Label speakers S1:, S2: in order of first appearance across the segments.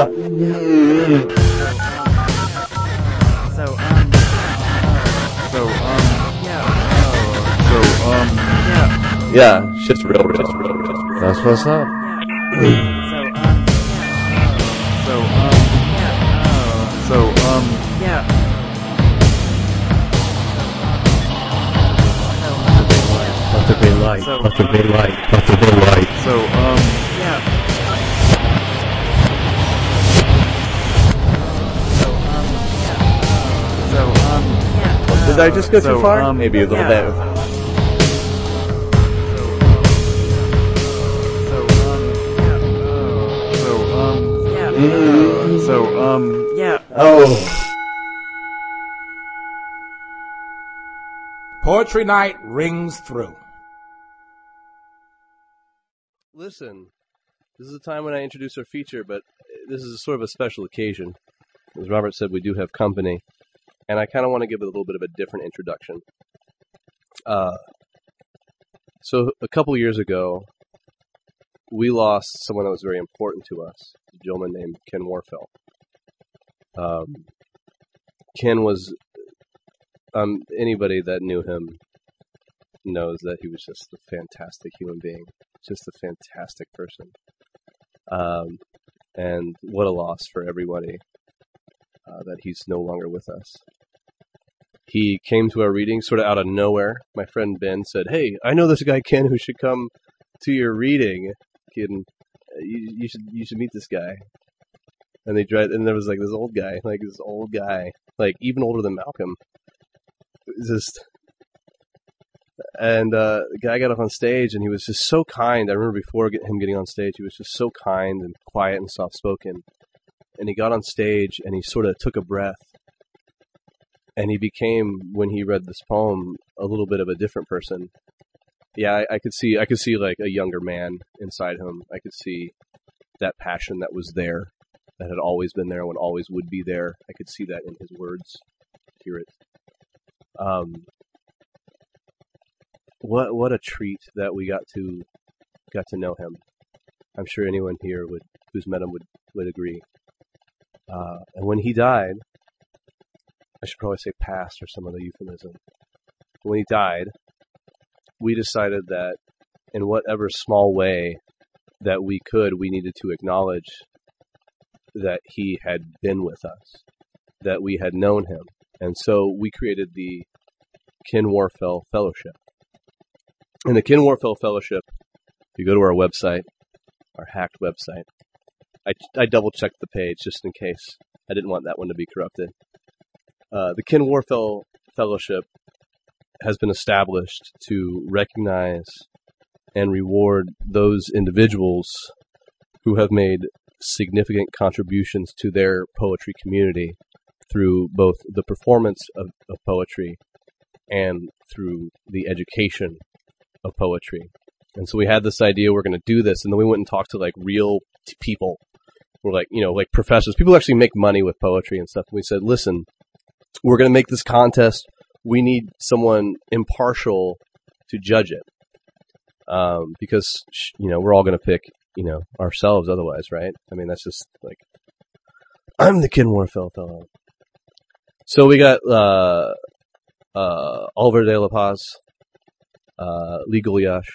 S1: So, um, so, um, yeah, so, um, yeah,
S2: Yeah, shit's real, real, real, real, real.
S3: That's what's up.
S1: so, um, so, um, yeah, so, um, yeah.
S3: Let there be light.
S1: So,
S3: Let there be light. Let there be light.
S1: So, um,
S2: Did I just go
S1: So,
S2: too far?
S1: um,
S2: Maybe a little
S1: yeah.
S2: bit.
S1: So, um, yeah. So, um, yeah.
S2: Mm.
S1: So, um, yeah.
S2: Oh.
S4: Poetry night rings through.
S5: Listen, this is the time when I introduce our feature, but this is sort of a special occasion. As Robert said, we do have company, and I kind of want to give it a little bit of a different introduction. Uh, so, a couple years ago, we lost someone that was very important to us, a gentleman named Ken Warfel. Um, Ken was, um, anybody that knew him knows that he was just a fantastic human being just a fantastic person. Um, and what a loss for everybody uh, that he's no longer with us. He came to our reading sort of out of nowhere. My friend Ben said, "Hey, I know this guy Ken who should come to your reading. Ken, you, you should you should meet this guy." And they tried, and there was like this old guy, like this old guy, like even older than Malcolm. Just and uh, the guy got up on stage and he was just so kind. I remember before get, him getting on stage, he was just so kind and quiet and soft spoken. And he got on stage and he sort of took a breath. And he became, when he read this poem, a little bit of a different person. Yeah, I, I could see, I could see like a younger man inside him. I could see that passion that was there, that had always been there, and always would be there. I could see that in his words, hear it. Um, what what a treat that we got to got to know him. I'm sure anyone here would who's met him would would agree. Uh, and when he died, I should probably say passed or some other euphemism. When he died, we decided that in whatever small way that we could, we needed to acknowledge that he had been with us, that we had known him, and so we created the Ken Warfel Fellowship. And the Ken Warfel Fellowship, if you go to our website, our hacked website, I, I double checked the page just in case. I didn't want that one to be corrupted. Uh, the Ken Warfel Fellowship has been established to recognize and reward those individuals who have made significant contributions to their poetry community through both the performance of, of poetry and through the education of poetry. And so we had this idea we're going to do this, and then we went and talked to like real people. We're like, you know, like professors, people actually make money with poetry and stuff. And we said, listen, we're going to make this contest. We need someone impartial to judge it, um, because you know we're all going to pick, you know, ourselves otherwise, right? I mean, that's just like I'm the Ken Warfel fellow. So we got uh, uh, Oliver de la Paz, uh, Lee Gulyash,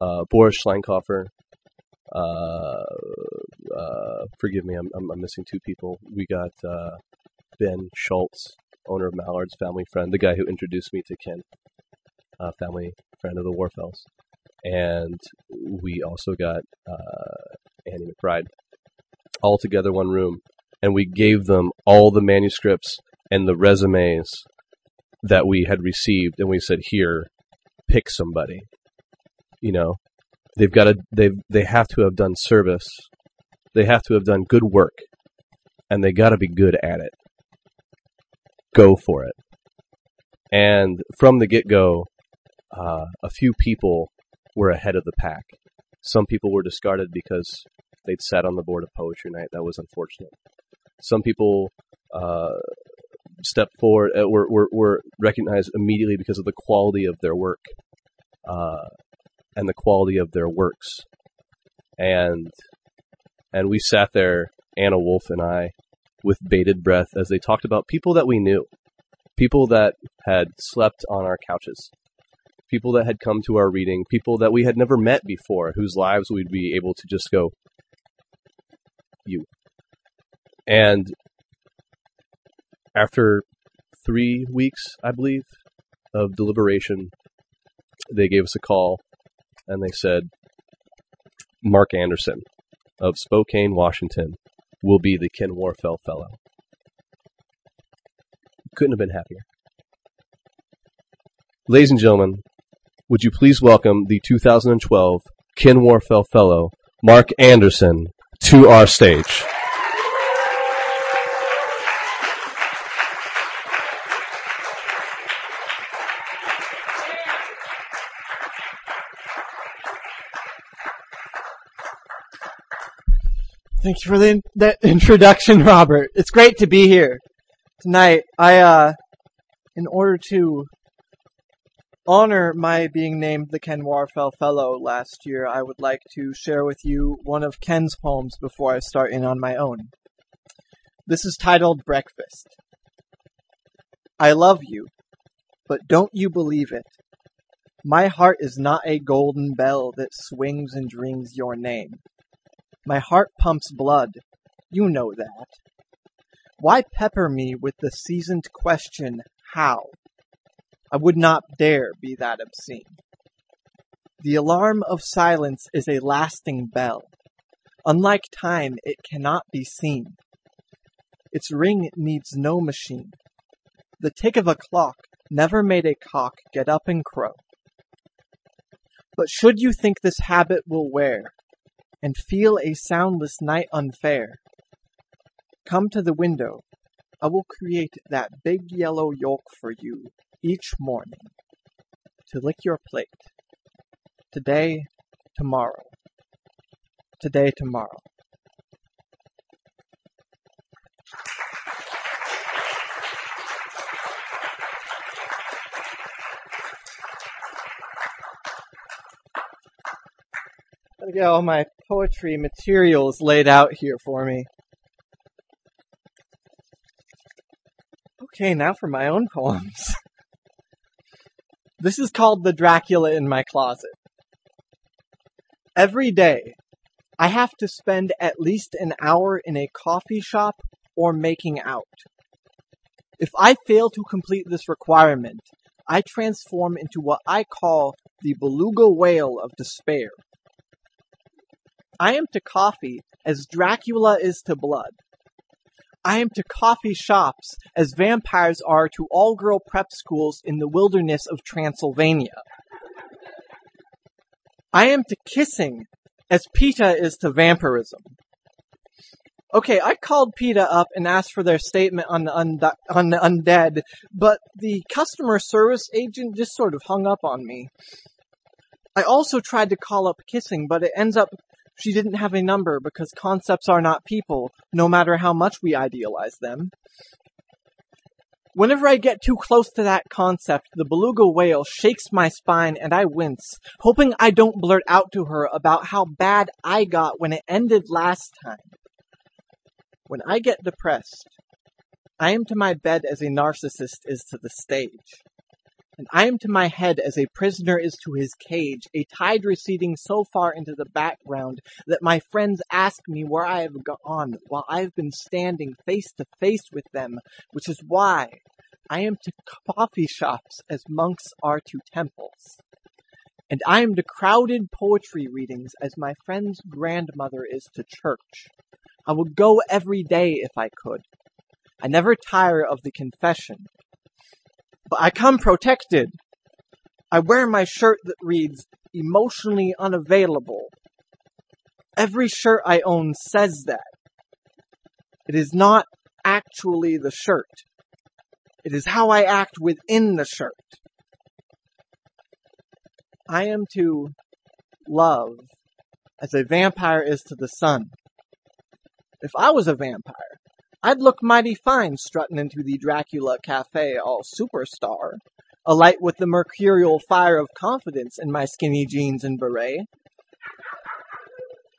S5: uh, Boris Schleinkoffer. Uh, uh, forgive me, I'm, I'm, I'm missing two people. We got uh, Ben Schultz, owner of Mallard's, family friend, the guy who introduced me to Ken, uh, family friend of the Warfels. And we also got uh, Annie McBride, all together one room. And we gave them all the manuscripts and the resumes that we had received, and we said, "Here, pick somebody." You know, they've got to they they have to have done service, they have to have done good work, and they got to be good at it. Go for it. And from the get go, uh, a few people were ahead of the pack. Some people were discarded because they'd sat on the board of Poetry Night. That was unfortunate. Some people uh, stepped forward, uh, were, were, were recognized immediately because of the quality of their work uh, and the quality of their works. And and we sat there Anna Wolf and I with bated breath as they talked about people that we knew, people that had slept on our couches, people that had come to our reading, people that we had never met before, whose lives we'd be able to just go, you. And after three weeks, I believe, of deliberation, they gave us a call and they said, Mark Anderson of Spokane, Washington, will be the Ken Warfel Fellow. Couldn't have been happier. Ladies and gentlemen, would you please welcome the 2012 Ken Warfel Fellow, Mark Anderson, to our stage.
S1: Thank you for the that introduction, Robert. It's great to be here tonight. I, uh, in order to honor my being named the Ken Warfel Fellow last year, I would like to share with you one of Ken's poems before I start in on my own. This is titled Breakfast. I love you, but don't you believe it. My heart is not a golden bell that swings and rings your name. My heart pumps blood. You know that. Why pepper me with the seasoned question, how? I would not dare be that obscene. The alarm of silence is a lasting bell. Unlike time, it cannot be seen. Its ring needs no machine. The tick of a clock never made a cock get up and crow. But should you think this habit will wear, and feel a soundless night unfair, come to the window. I will create that big yellow yolk for you each morning to lick your plate. Today, tomorrow. Today, tomorrow. Gotta get all my poetry materials laid out here for me. Okay, now for my own poems. this is called The Dracula in My Closet. Every day, I have to spend at least an hour in a coffee shop or making out. If I fail to complete this requirement, I transform into what I call the beluga whale of despair. I am to coffee as Dracula is to blood. I am to coffee shops as vampires are to all girl prep schools in the wilderness of Transylvania. I am to kissing as PETA is to vampirism. Okay, I called PETA up and asked for their statement on the, und- on the undead, but the customer service agent just sort of hung up on me. I also tried to call up kissing, but it ends up she didn't have a number because concepts are not people, no matter how much we idealize them. Whenever I get too close to that concept, the beluga whale shakes my spine and I wince, hoping I don't blurt out to her about how bad I got when it ended last time. When I get depressed, I am to my bed as a narcissist is to the stage. And I am to my head as a prisoner is to his cage, a tide receding so far into the background that my friends ask me where I have gone while I have been standing face to face with them, which is why I am to coffee shops as monks are to temples. And I am to crowded poetry readings as my friend's grandmother is to church. I would go every day if I could. I never tire of the confession, but I come protected. I wear my shirt that reads emotionally unavailable. Every shirt I own says that. It is not actually the shirt. It is how I act within the shirt. I am to love as a vampire is to the sun. If I was a vampire, I'd look mighty fine strutting into the Dracula Cafe all superstar, alight with the mercurial fire of confidence in my skinny jeans and beret.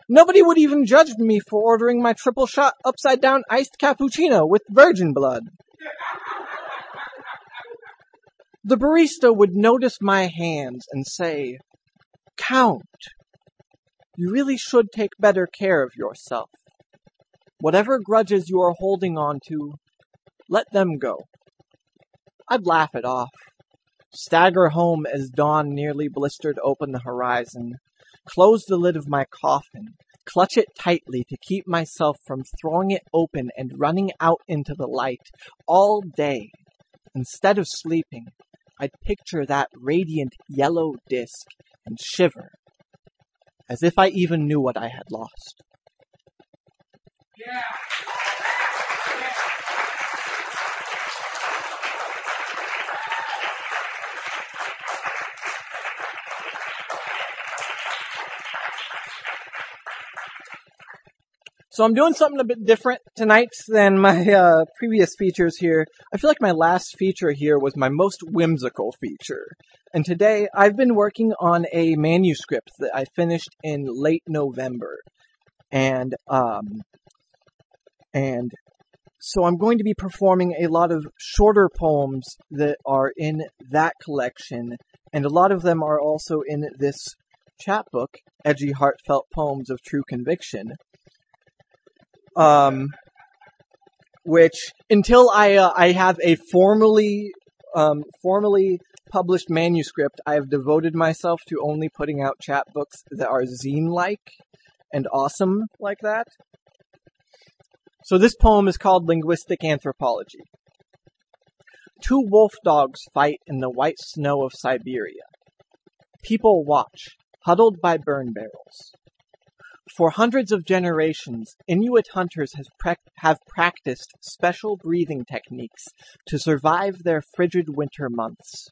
S1: Nobody would even judge me for ordering my triple shot upside down iced cappuccino with virgin blood. The barista would notice my hands and say, Count, you really should take better care of yourself. Whatever grudges you are holding on to, let them go. I'd laugh it off, stagger home as dawn nearly blistered open the horizon, close the lid of my coffin, clutch it tightly to keep myself from throwing it open and running out into the light all day. Instead of sleeping, I'd picture that radiant yellow disk and shiver, as if I even knew what I had lost. So I'm doing something a bit different tonight than my uh, previous features here. I feel like my last feature here was my most whimsical feature. And today I've been working on a manuscript that I finished in late November. And um and so I'm going to be performing a lot of shorter poems that are in that collection and a lot of them are also in this chapbook, Edgy Heartfelt Poems of True Conviction um, which until I uh, I have a formally um, formally published manuscript, I have devoted myself to only putting out chapbooks that are zine-like and awesome like that. So this poem is called Linguistic Anthropology. Two wolf dogs fight in the white snow of Siberia. People watch, huddled by burn barrels. For hundreds of generations, Inuit hunters have practiced special breathing techniques to survive their frigid winter months.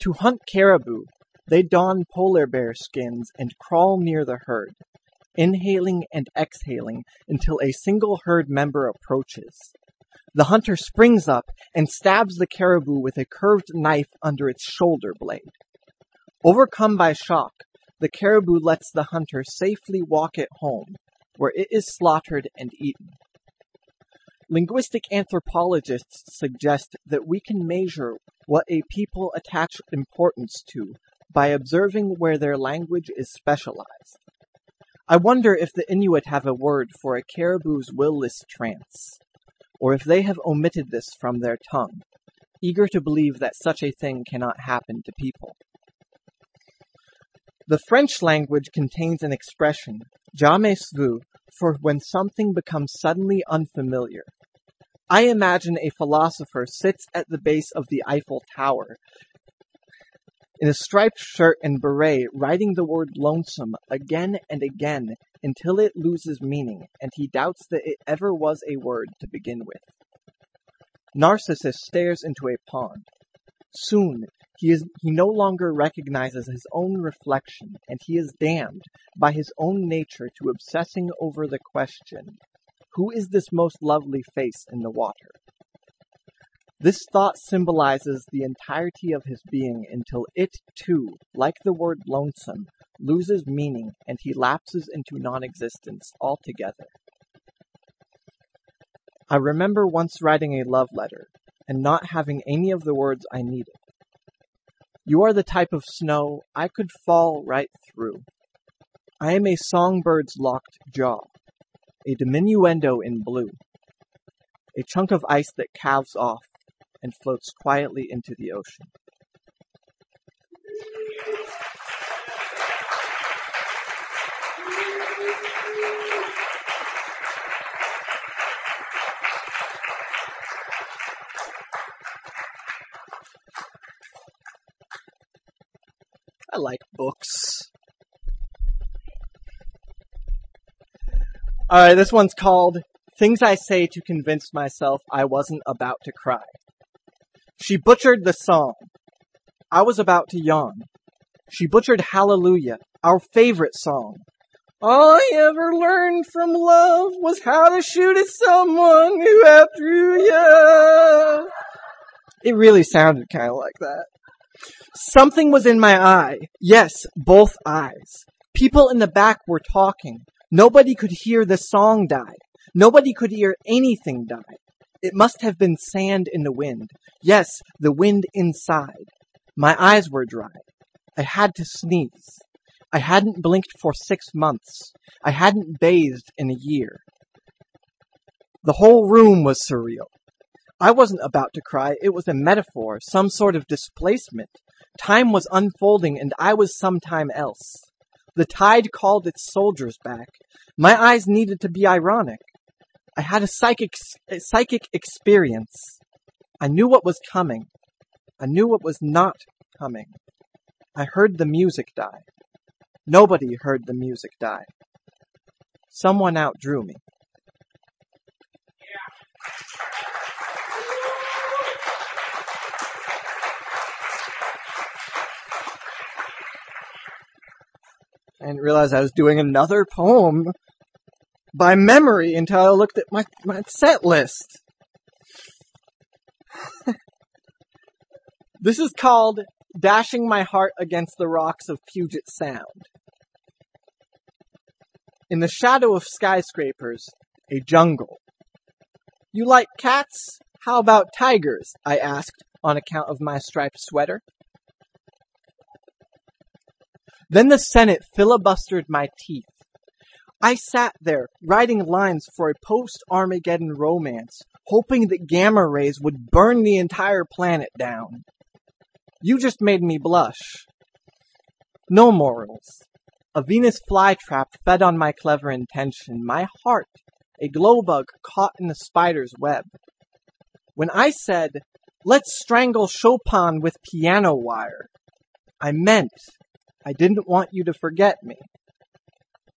S1: To hunt caribou, they don polar bear skins and crawl near the herd, inhaling and exhaling until a single herd member approaches. The hunter springs up and stabs the caribou with a curved knife under its shoulder blade. Overcome by shock, the caribou lets the hunter safely walk it home, where it is slaughtered and eaten. Linguistic anthropologists suggest that we can measure what a people attach importance to by observing where their language is specialized. I wonder if the Inuit have a word for a caribou's will-less trance, or if they have omitted this from their tongue, eager to believe that such a thing cannot happen to people. The French language contains an expression, jamais vu, for when something becomes suddenly unfamiliar. I imagine a philosopher sits at the base of the Eiffel Tower in a striped shirt and beret, writing the word lonesome again and again until it loses meaning and he doubts that it ever was a word to begin with. Narcissus stares into a pond. Soon he is he no longer recognizes his own reflection, and he is damned by his own nature to obsessing over the question, Who is this most lovely face in the water? This thought symbolizes the entirety of his being until it, too, like the word lonesome, loses meaning and he lapses into non-existence altogether. I remember once writing a love letter and not having any of the words I needed. You are the type of snow I could fall right through. I am a songbird's locked jaw, a diminuendo in blue, a chunk of ice that calves off and floats quietly into the ocean. I like books. Alright, this one's called Things I Say to Convince Myself I Wasn't About to Cry. She butchered the song. I was about to yawn. She butchered Hallelujah, our favorite song. All I ever learned from love was how to shoot at someone who outdrew you. It really sounded kind of like that. Something was in my eye. Yes, both eyes. People in the back were talking. Nobody could hear the song die. Nobody could hear anything die. It must have been sand in the wind. Yes, the wind inside. My eyes were dry. I had to sneeze. I hadn't blinked for six months. I hadn't bathed in a year. The whole room was surreal. I wasn't about to cry. It was a metaphor, some sort of displacement. Time was unfolding and I was sometime else. The tide called its soldiers back. My eyes needed to be ironic. I had a psychic, a psychic experience. I knew what was coming. I knew what was not coming. I heard the music die. Nobody heard the music die. Someone outdrew me. I didn't realize I was doing another poem by memory until I looked at my, my set list. this is called Dashing My Heart Against the Rocks of Puget Sound. In the shadow of skyscrapers, a jungle. You like cats? How about tigers? I asked on account of my striped sweater. Then the Senate filibustered my teeth. I sat there writing lines for a post-Armageddon romance, hoping that gamma rays would burn the entire planet down. You just made me blush. No morals. A Venus flytrap fed on my clever intention. My heart, a glow bug caught in a spider's web. When I said, let's strangle Chopin with piano wire, I meant I didn't want you to forget me.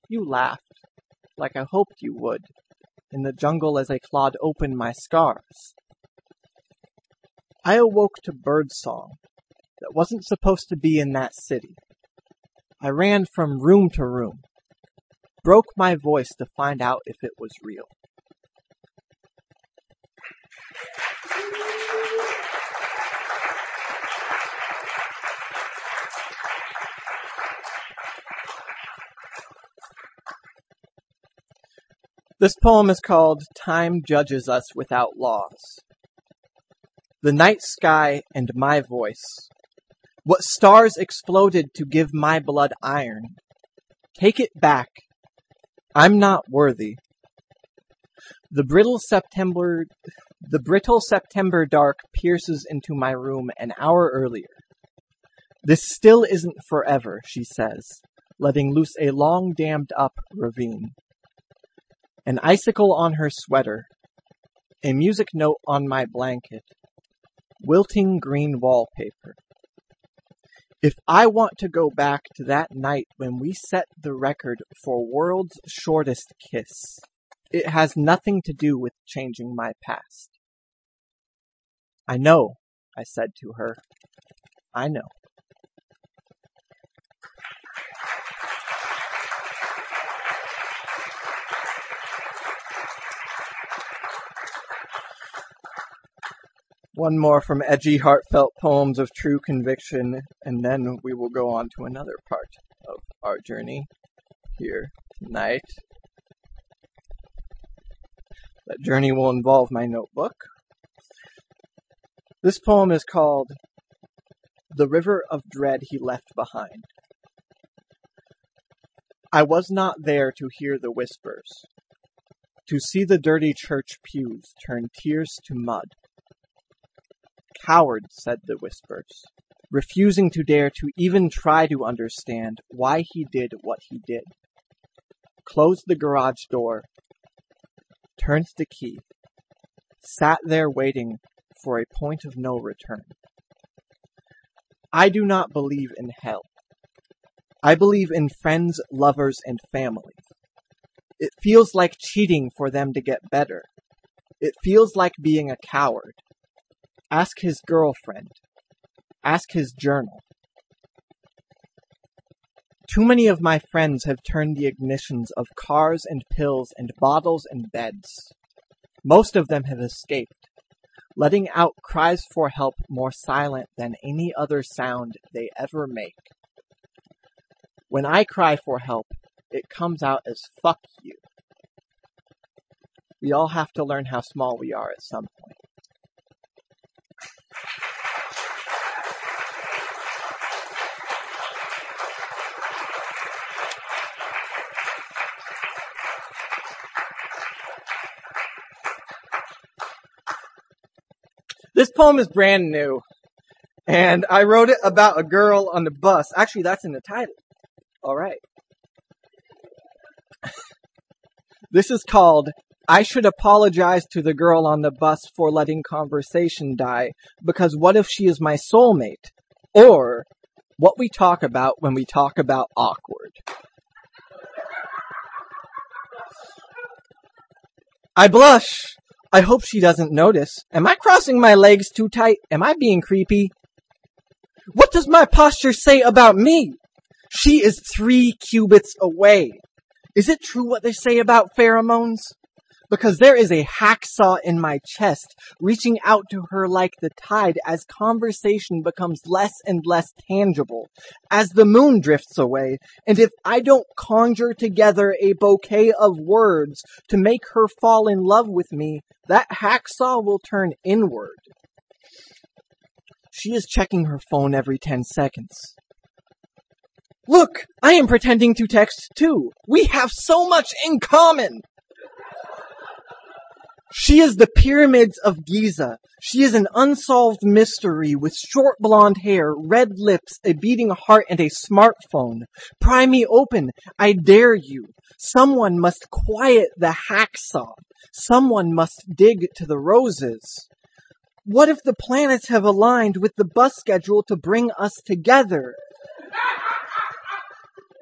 S1: You laughed, like I hoped you would, in the jungle as I clawed open my scars. I awoke to birdsong that wasn't supposed to be in that city. I ran from room to room, broke my voice to find out if it was real. This poem is called Time Judges Us Without Laws. The night sky and my voice. What stars exploded to give my blood iron? Take it back. I'm not worthy. The brittle September, the brittle September dark pierces into my room an hour earlier. This still isn't forever, she says, letting loose a long dammed up ravine. An icicle on her sweater, a music note on my blanket, wilting green wallpaper. If I want to go back to that night when we set the record for world's shortest kiss, it has nothing to do with changing my past. I know, I said to her. I know. One more from edgy, heartfelt poems of true conviction, and then we will go on to another part of our journey here tonight. That journey will involve my notebook. This poem is called The River of Dread He Left Behind. I was not there to hear the whispers, to see the dirty church pews turn tears to mud Coward, said the whispers, refusing to dare to even try to understand why he did what he did. Closed the garage door, turned the key, sat there waiting for a point of no return. I do not believe in hell. I believe in friends, lovers, and family. It feels like cheating for them to get better. It feels like being a coward. Ask his girlfriend. Ask his journal. Too many of my friends have turned the ignitions of cars and pills and bottles and beds. Most of them have escaped, letting out cries for help more silent than any other sound they ever make. When I cry for help, it comes out as fuck you. We all have to learn how small we are at some point. This poem is brand new. And I wrote it about a girl on the bus. Actually, that's in the title. All right. this is called I should apologize to the girl on the bus for letting conversation die because what if she is my soulmate? Or what we talk about when we talk about awkward. I blush. I hope she doesn't notice. Am I crossing my legs too tight? Am I being creepy? What does my posture say about me? She is three cubits away. Is it true what they say about pheromones? Because there is a hacksaw in my chest, reaching out to her like the tide as conversation becomes less and less tangible, as the moon drifts away, and if I don't conjure together a bouquet of words to make her fall in love with me, that hacksaw will turn inward. She is checking her phone every 10 seconds. Look, I am pretending to text too. We have so much in common. She is the pyramids of Giza. She is an unsolved mystery with short blonde hair, red lips, a beating heart, and a smartphone. Pry me open. I dare you. Someone must quiet the hacksaw. Someone must dig to the roses. What if the planets have aligned with the bus schedule to bring us together?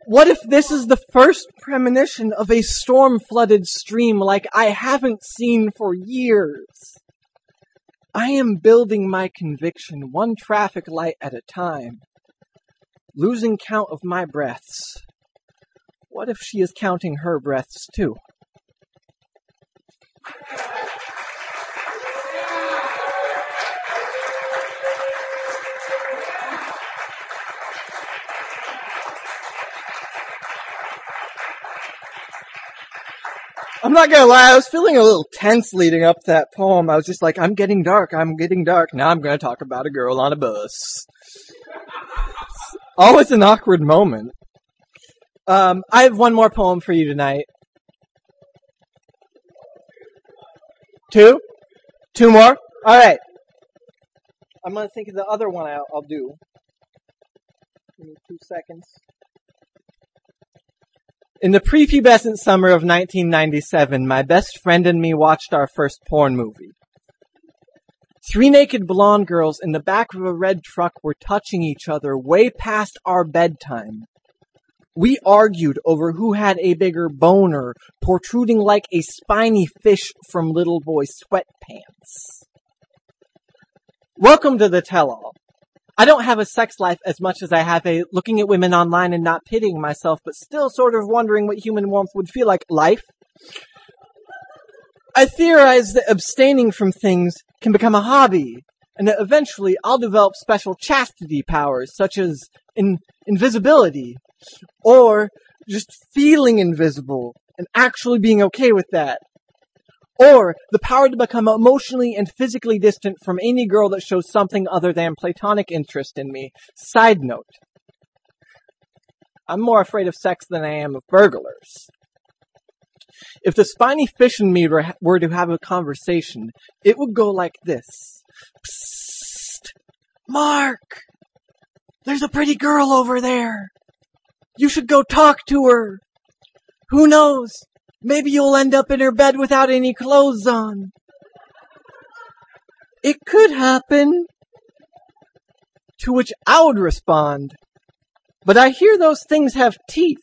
S1: What if this is the first premonition of a storm flooded stream like I haven't seen for years? I am building my conviction one traffic light at a time, losing count of my breaths. What if she is counting her breaths too? I'm not gonna lie, I was feeling a little tense leading up to that poem. I was just like, I'm getting dark, I'm getting dark. Now I'm gonna talk about a girl on a bus. Always an awkward moment. Um, I have one more poem for you tonight. Two? Two more? Alright. I'm gonna think of the other one I'll, I'll do. Give me two seconds. In the prepubescent summer of 1997, my best friend and me watched our first porn movie. Three naked blonde girls in the back of a red truck were touching each other way past our bedtime. We argued over who had a bigger boner, protruding like a spiny fish from little boy sweatpants. Welcome to the tell-all. I don't have a sex life as much as I have a looking at women online and not pitying myself, but still sort of wondering what human warmth would feel like. Life? I theorize that abstaining from things can become a hobby, and that eventually I'll develop special chastity powers, such as in- invisibility, or just feeling invisible and actually being okay with that. Or the power to become emotionally and physically distant from any girl that shows something other than platonic interest in me. Side note. I'm more afraid of sex than I am of burglars. If the spiny fish in me were, to have a conversation, it would go like this. Psst! Mark! There's a pretty girl over there! You should go talk to her! Who knows? Maybe you'll end up in her bed without any clothes on. It could happen. To which I would respond, but I hear those things have teeth.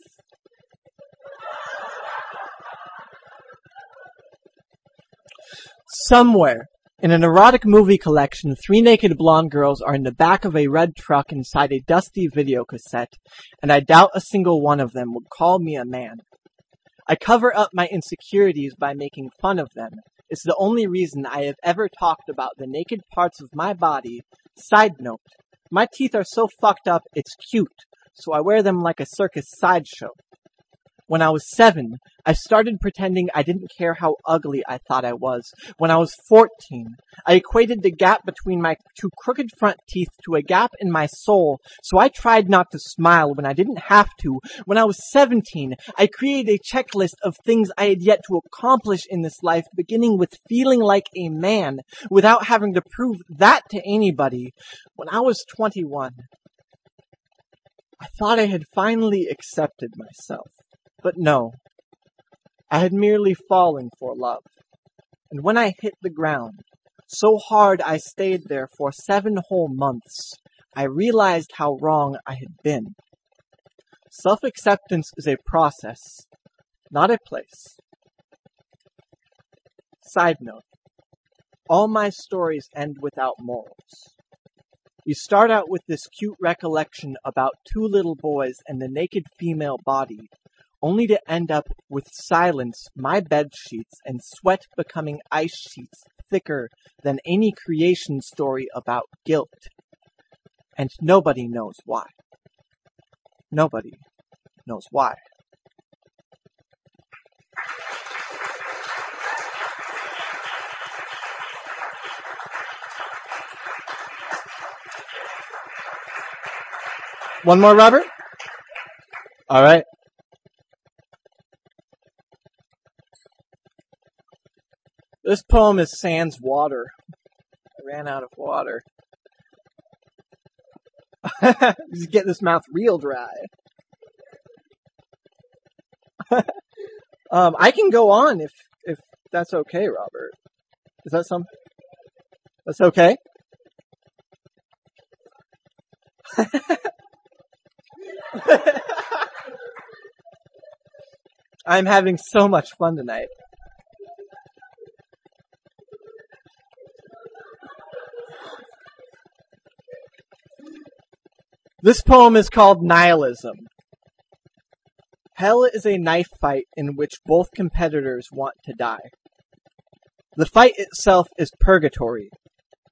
S1: Somewhere in an erotic movie collection, three naked blonde girls are in the back of a red truck inside a dusty video cassette, and I doubt a single one of them would call me a man. I cover up my insecurities by making fun of them. It's the only reason I have ever talked about the naked parts of my body. Side note, my teeth are so fucked up it's cute, so I wear them like a circus sideshow. When I was seven, I started pretending I didn't care how ugly I thought I was. When I was 14, I equated the gap between my two crooked front teeth to a gap in my soul, so I tried not to smile when I didn't have to. When I was 17, I created a checklist of things I had yet to accomplish in this life, beginning with feeling like a man, without having to prove that to anybody. When I was 21, I thought I had finally accepted myself. But no, I had merely fallen for love. And when I hit the ground, so hard I stayed there for seven whole months, I realized how wrong I had been. Self-acceptance is a process, not a place. Side note. All my stories end without morals. We start out with this cute recollection about two little boys and the naked female body, only to end up with silence, my bed sheets, and sweat becoming ice sheets thicker than any creation story about guilt. And nobody knows why. Nobody knows why. One more, Robert? All right. This poem is Sans Water. I ran out of water. Just get this mouth real dry. um, I can go on if if that's okay, Robert. Is that some? That's okay. I'm having so much fun tonight. This poem is called Nihilism. Hell is a knife fight in which both competitors want to die. The fight itself is purgatory.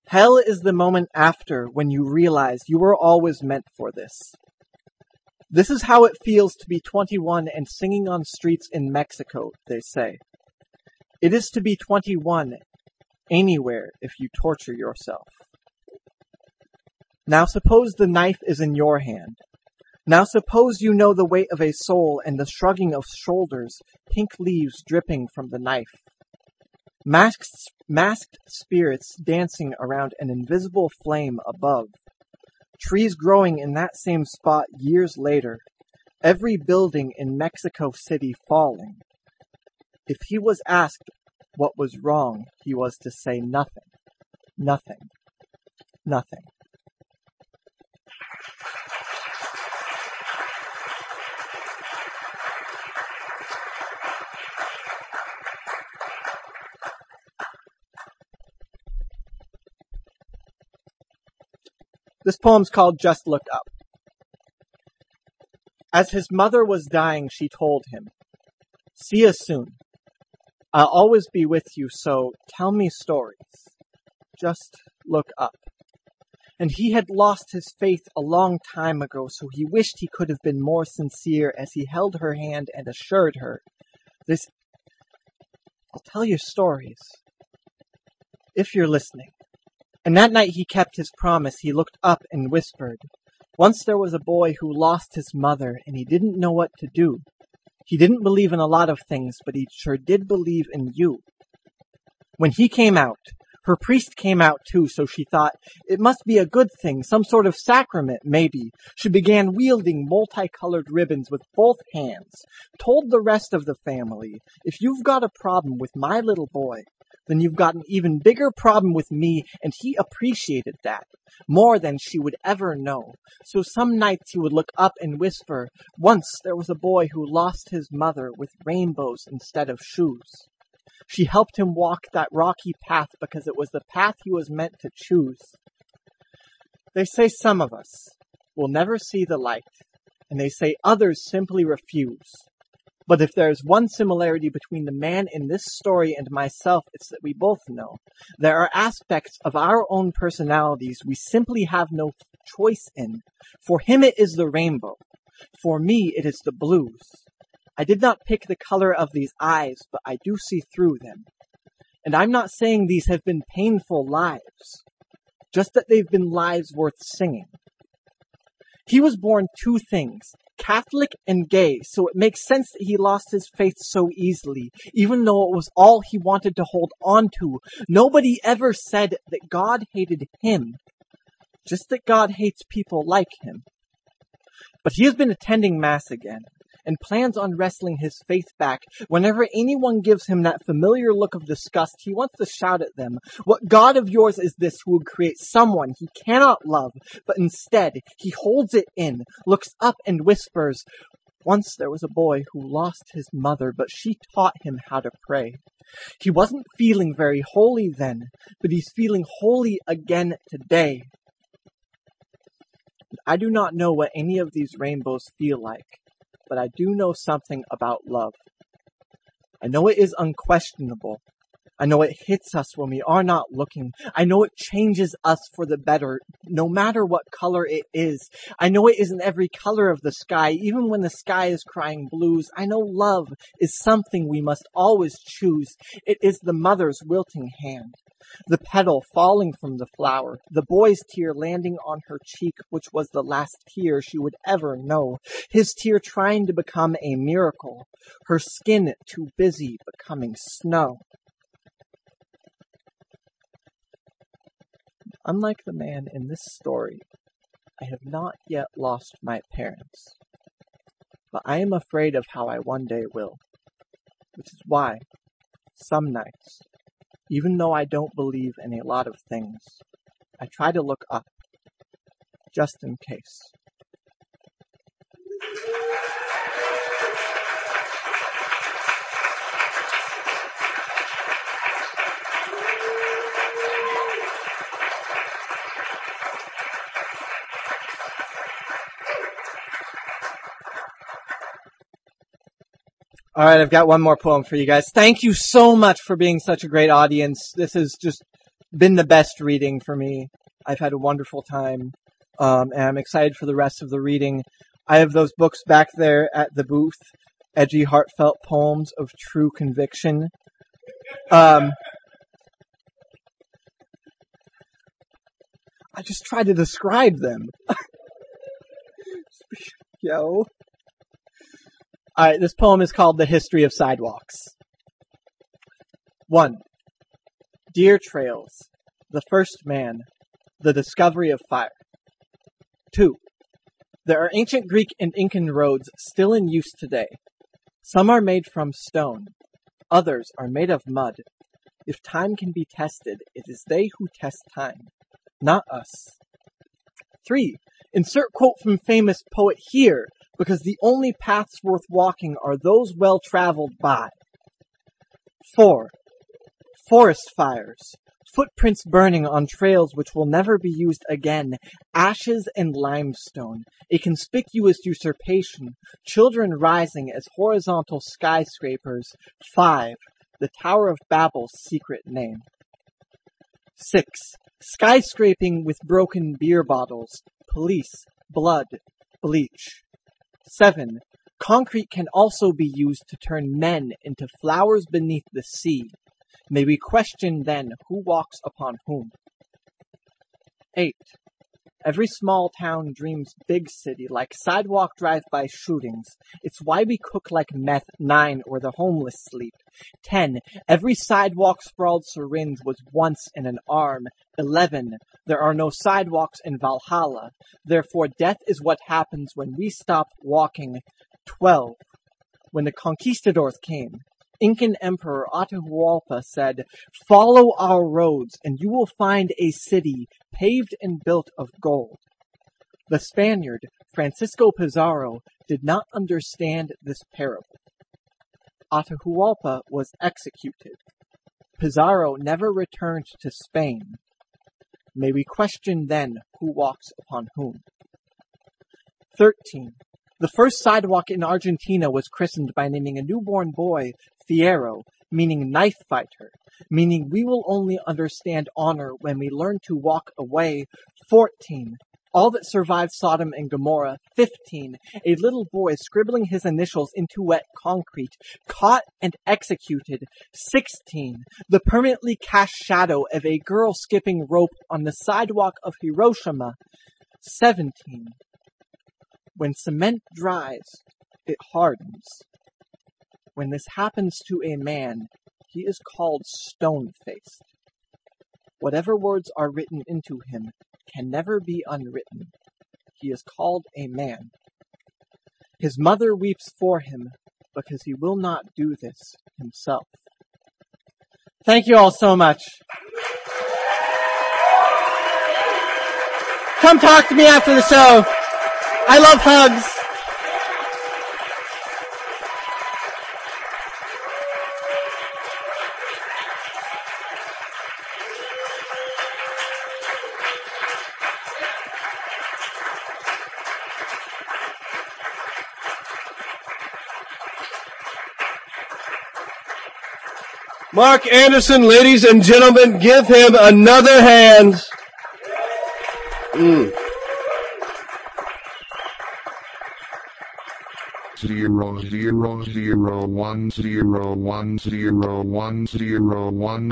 S1: Hell is the moment after when you realize you were always meant for this. This is how it feels to be 21 and singing on streets in Mexico, they say. It is to be 21 anywhere if you torture yourself. Now suppose the knife is in your hand. Now suppose you know the weight of a soul and the shrugging of shoulders, pink leaves dripping from the knife. Masked, masked spirits dancing around an invisible flame above. Trees growing in that same spot years later. Every building in Mexico City falling. If he was asked what was wrong, he was to say nothing. Nothing. Nothing. This poem's called Just Look Up. As his mother was dying, she told him, See you soon. I'll always be with you, so tell me stories. Just look up. And he had lost his faith a long time ago, so he wished he could have been more sincere as he held her hand and assured her, This. I'll tell you stories. If you're listening. And that night he kept his promise. He looked up and whispered, Once there was a boy who lost his mother, and he didn't know what to do. He didn't believe in a lot of things, but he sure did believe in you. When he came out, her priest came out too, so she thought, it must be a good thing, some sort of sacrament, maybe. She began wielding multicolored ribbons with both hands, told the rest of the family, if you've got a problem with my little boy, then you've got an even bigger problem with me, and he appreciated that more than she would ever know. So some nights he would look up and whisper, Once there was a boy who lost his mother with rainbows instead of shoes. She helped him walk that rocky path because it was the path he was meant to choose. They say some of us will never see the light, and they say others simply refuse. But if there is one similarity between the man in this story and myself, it's that we both know there are aspects of our own personalities we simply have no choice in. For him it is the rainbow. For me it is the blues. I did not pick the color of these eyes, but I do see through them. And I'm not saying these have been painful lives, just that they've been lives worth singing. He was born two things, Catholic and gay, so it makes sense that he lost his faith so easily, even though it was all he wanted to hold on to. Nobody ever said that God hated him, just that God hates people like him. But he has been attending Mass again, and plans on wrestling his faith back. Whenever anyone gives him that familiar look of disgust, he wants to shout at them, What God of yours is this who would create someone he cannot love, but instead he holds it in, looks up and whispers, Once there was a boy who lost his mother, but she taught him how to pray. He wasn't feeling very holy then, but he's feeling holy again today. I do not know what any of these rainbows feel like, but I do know something about love. I know it is unquestionable. I know it hits us when we are not looking. I know it changes us for the better, no matter what color it is. I know it isn't every color of the sky, even when the sky is crying blues. I know love is something we must always choose. It is the mother's wilting hand the petal falling from the flower, the boy's tear landing on her cheek, which was the last tear she would ever know, his tear trying to become a miracle, her skin too busy becoming snow. Unlike the man in this story, I have not yet lost my parents, but I am afraid of how I one day will, which is why, some nights, even though I don't believe in a lot of things, I try to look up, just in case. All right, I've got one more poem for you guys. Thank you so much for being such a great audience. This has just been the best reading for me. I've had a wonderful time, um, and I'm excited for the rest of the reading. I have those books back there at the booth, edgy, heartfelt poems of true conviction. Um, I just tried to describe them. Yo. All right, this poem is called The History of Sidewalks. 1. Deer Trails, The First Man, The Discovery of Fire. 2. There are ancient Greek and Incan roads still in use today. Some are made from stone, others are made of mud. If time can be tested, it is they who test time, not us. 3. Insert quote from famous poet here because the only paths worth walking are those well traveled by. 4. Forest fires. Footprints burning on trails which will never be used again. Ashes and limestone. A conspicuous usurpation. Children rising as horizontal skyscrapers. 5. The Tower of Babel's secret name. 6. Skyscraping with broken beer bottles. Police. Blood. Bleach. 7. Concrete can also be used to turn men into flowers beneath the sea. May we question then who walks upon whom. 8. Every small town dreams big city like sidewalk drive-by shootings. It's why we cook like meth. 9. Where the homeless sleep. 10. Every sidewalk sprawled syringe was once in an arm. 11. There are no sidewalks in Valhalla. Therefore death is what happens when we stop walking. 12. When the conquistadors came, Incan Emperor Atahualpa said, Follow our roads, and you will find a city paved and built of gold. The Spaniard, Francisco Pizarro, did not understand this parable. Atahualpa was executed. Pizarro never returned to Spain. May we question then who walks upon whom. 13. The first sidewalk in Argentina was christened by naming a newborn boy Fierro, meaning knife fighter, meaning we will only understand honor when we learn to walk away. 14. all that survived Sodom and Gomorrah. 15. A little boy scribbling his initials into wet concrete, caught and executed. 16. The permanently cast shadow of a girl skipping rope on the sidewalk of Hiroshima. 17. When cement dries, it hardens. When this happens to a man, he is called stone-faced. Whatever words are written into him can never be unwritten. He is called a man. His mother weeps for him because he will not do this himself. Thank you all so much. Come talk to me after the show. I love hugs.
S5: Mark Anderson, ladies and gentlemen, give him another hand. Mm.
S2: Zero zero zero one zero one zero one zero one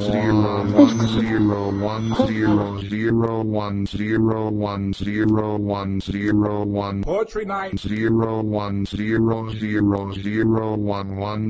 S2: zero one zero one zero zero one zero one zero one zero one
S4: Poetry night.
S2: zero one zero zero zero one one